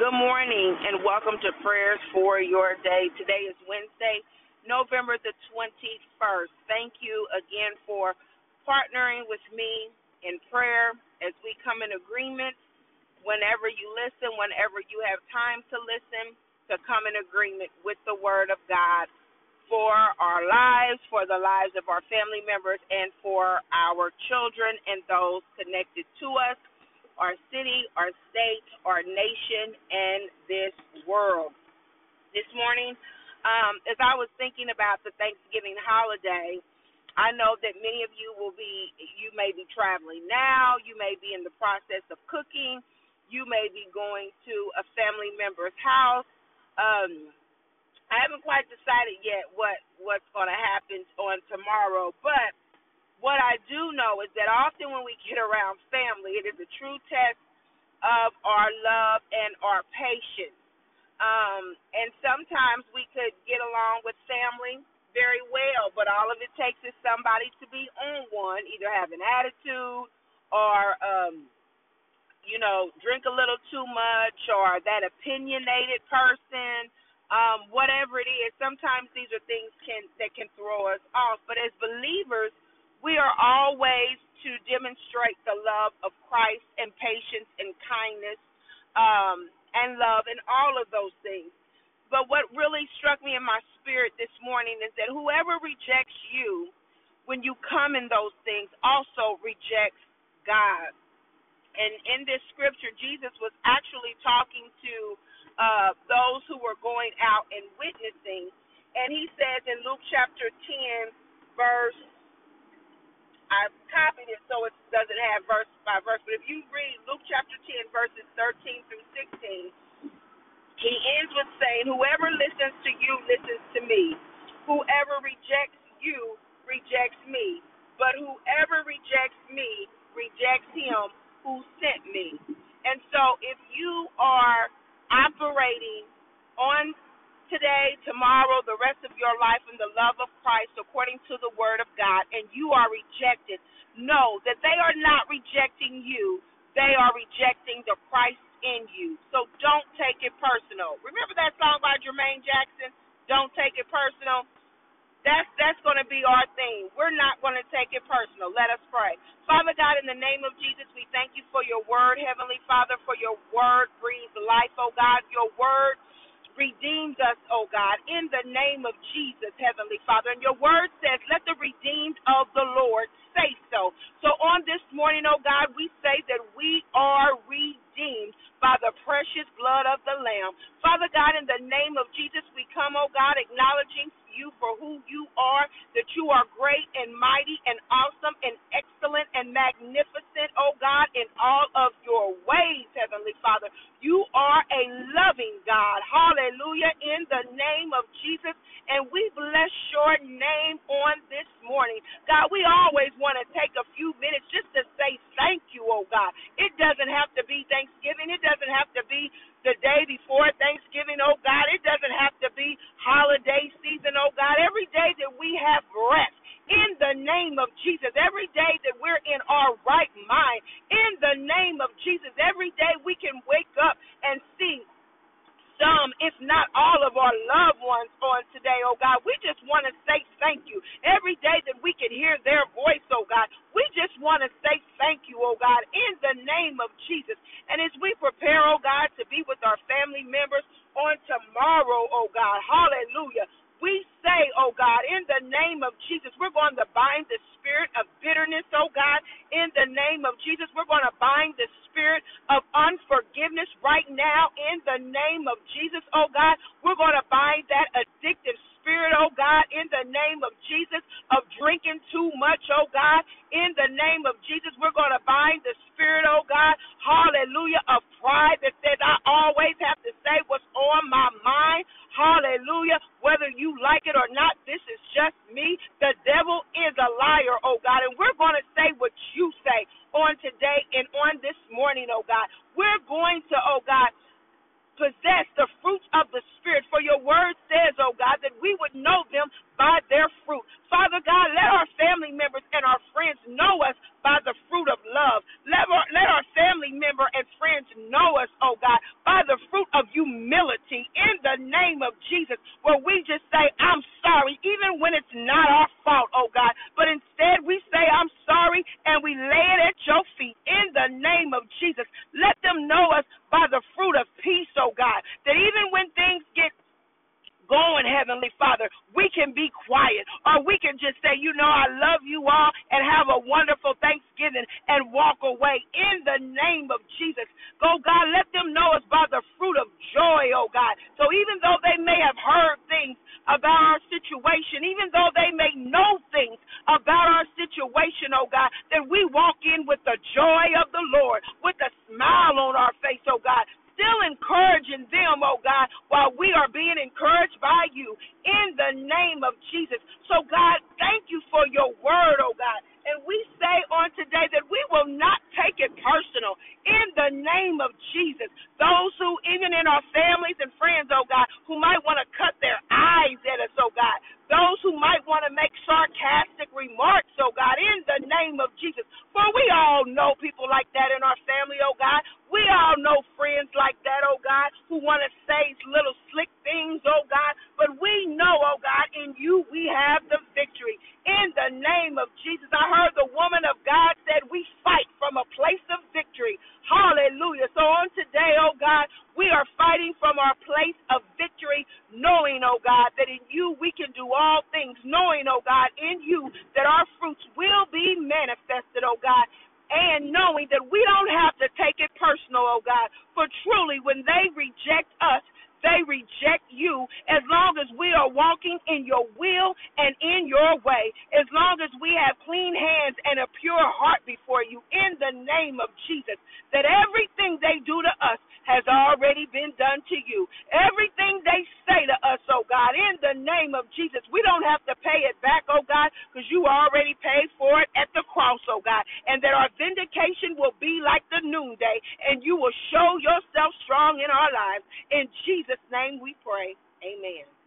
Good morning and welcome to prayers for your day. Today is Wednesday, November the 21st. Thank you again for partnering with me in prayer as we come in agreement whenever you listen, whenever you have time to listen, to come in agreement with the Word of God for our lives, for the lives of our family members, and for our children and those connected to us our city, our state, our nation, and this world. This morning, um, as I was thinking about the Thanksgiving holiday, I know that many of you will be, you may be traveling now, you may be in the process of cooking, you may be going to a family member's house. Um, I haven't quite decided yet what what's going to happen on tomorrow, but what I do know is that often when we get around family, it is a true test of our love and our patience. Um, and sometimes we could get along with family very well, but all of it takes is somebody to be on one, either have an attitude or, um, you know, drink a little too much or that opinionated person. Um, whatever it is, sometimes these are things can that can throw us off. But as believers, we are always to demonstrate the love of Christ and patience and kindness um, and love and all of those things. But what really struck me in my spirit this morning is that whoever rejects you when you come in those things also rejects God. And in this scripture, Jesus was actually talking to uh, those who were going out and witnessing. And he says in Luke chapter 10, verse I copied it so it doesn't have verse by verse. But if you read Luke chapter 10, verses 13 through 16, he ends with saying, Whoever listens to you listens to me. Whoever rejects you rejects me. But whoever rejects me rejects him who sent me. And so if you are today, tomorrow, the rest of your life in the love of Christ according to the word of God, and you are rejected, know that they are not rejecting you, they are rejecting the Christ in you. So don't take it personal. Remember that song by Jermaine Jackson? Don't take it personal. That's that's going to be our thing. We're not going to take it personal. Let us pray. Father God, in the name of Jesus, we thank you for your word, Heavenly Father, for your word breathes life, oh God. Your word redeemed us, oh God, in the name of Jesus, Heavenly Father. And your word says, let the redeemed of the Lord say so. So on this morning, oh God, we say that we are redeemed by the precious blood of the Lamb. Father God, in the name of Jesus, we come, oh God, acknowledging you for who you are, that you are great and mighty and awesome and excellent and magnificent, oh God, in all of your ways, Heavenly Father. You are a loving God. Hallelujah. In the name of Jesus. And we bless your name on this morning. God, we always want to take a few minutes just to say thank you, oh God. It doesn't have to be Thanksgiving. It doesn't have to be the day before Thanksgiving, oh God. It doesn't have to be holiday season, oh God. Every day that we have breath, in the of Jesus, every day that we're in our right mind, in the name of Jesus, every day we can wake up and see some, if not all of our loved ones on today, oh God. We just want to say thank you. Every day that we can hear their voice, oh God, we just want to say thank you, oh God, in the name of Jesus. And as we prepare, oh God, to be with our family members on tomorrow, oh God, hallelujah. We say, oh God, in the name of Jesus, we're going to bind the spirit of bitterness, oh God. In the name of Jesus, we're going to bind the spirit of unforgiveness right now. In the name of Jesus, oh God, we're going to bind that addictive spirit, oh God, in the name of Jesus, of drinking too much, oh God. In the name of Jesus, we're going to bind the spirit, oh God, hallelujah, of pride that says, I always have to say what's on my mind. Hallelujah. Whether you like it or not, this is just me. The devil is a liar, oh God. And we're going to say what you say on today and on this morning, oh God. We're going to, oh God, possess the fruits of the Spirit. For your word says, oh God, that we would know them by their fruit. Father God, let our family members and our friends know us by the fruit of love. Let our, let our family member and friends know us, oh God, by the fruit of humility in the name of Jesus, where we just say, I'm sorry, even when it's not our fault, oh God, but instead we say, I'm sorry, and we lay it at your feet in the name of Jesus. Let them know us by the fruit of peace, oh God, that even when things get going, Heavenly Father, we can be quiet or we can just say, you know, I love you all and have a wonderful Thanksgiving and walk away in the name of Jesus. Go, God, let them know us by the fruit of joy, oh God. So even though they may have heard things about our situation, even though they may know things about our situation, oh God, that we walk in with the joy of the Lord, with a smile on our face, oh God, still encouraging them, oh God, while we are being encouraged by you in the name of Jesus. So, God, thank you for your word, oh God. And we say on today that we will not take it personal in the name of Jesus. Those who, even in our families and friends, oh God, who might want to cut their eyes at us, oh God, those who might want to make sarcastic remarks, oh God, in the Jesus. For we all know people like that in our family, oh God. We all know friends like that, oh God, who want to say little slick things, oh God. But we know, oh God, in you we have the victory. In the name of Jesus. I heard the woman of God said we fight from a place of victory. Hallelujah. So on today, oh God, we are fighting from our place of victory, knowing, oh God, that in you we can do all things, knowing, oh God, in you that our fruits will be manifested, oh God and knowing that we don't have to take it personal, oh God. For truly, when they reject us, they reject you as long as we are walking in your will and in your way, as long as we have clean hands and a pure heart before you, in the name of Jesus, that everything they do to us has already been done to you. Everything they say to us, oh God, in the name of Jesus, we don't have to pay it back, oh God, because you already paid for it at the cross, oh God, and that our vindication will be like the noonday, and you will show yourself strong in our lives. In Jesus' name we pray. Amen.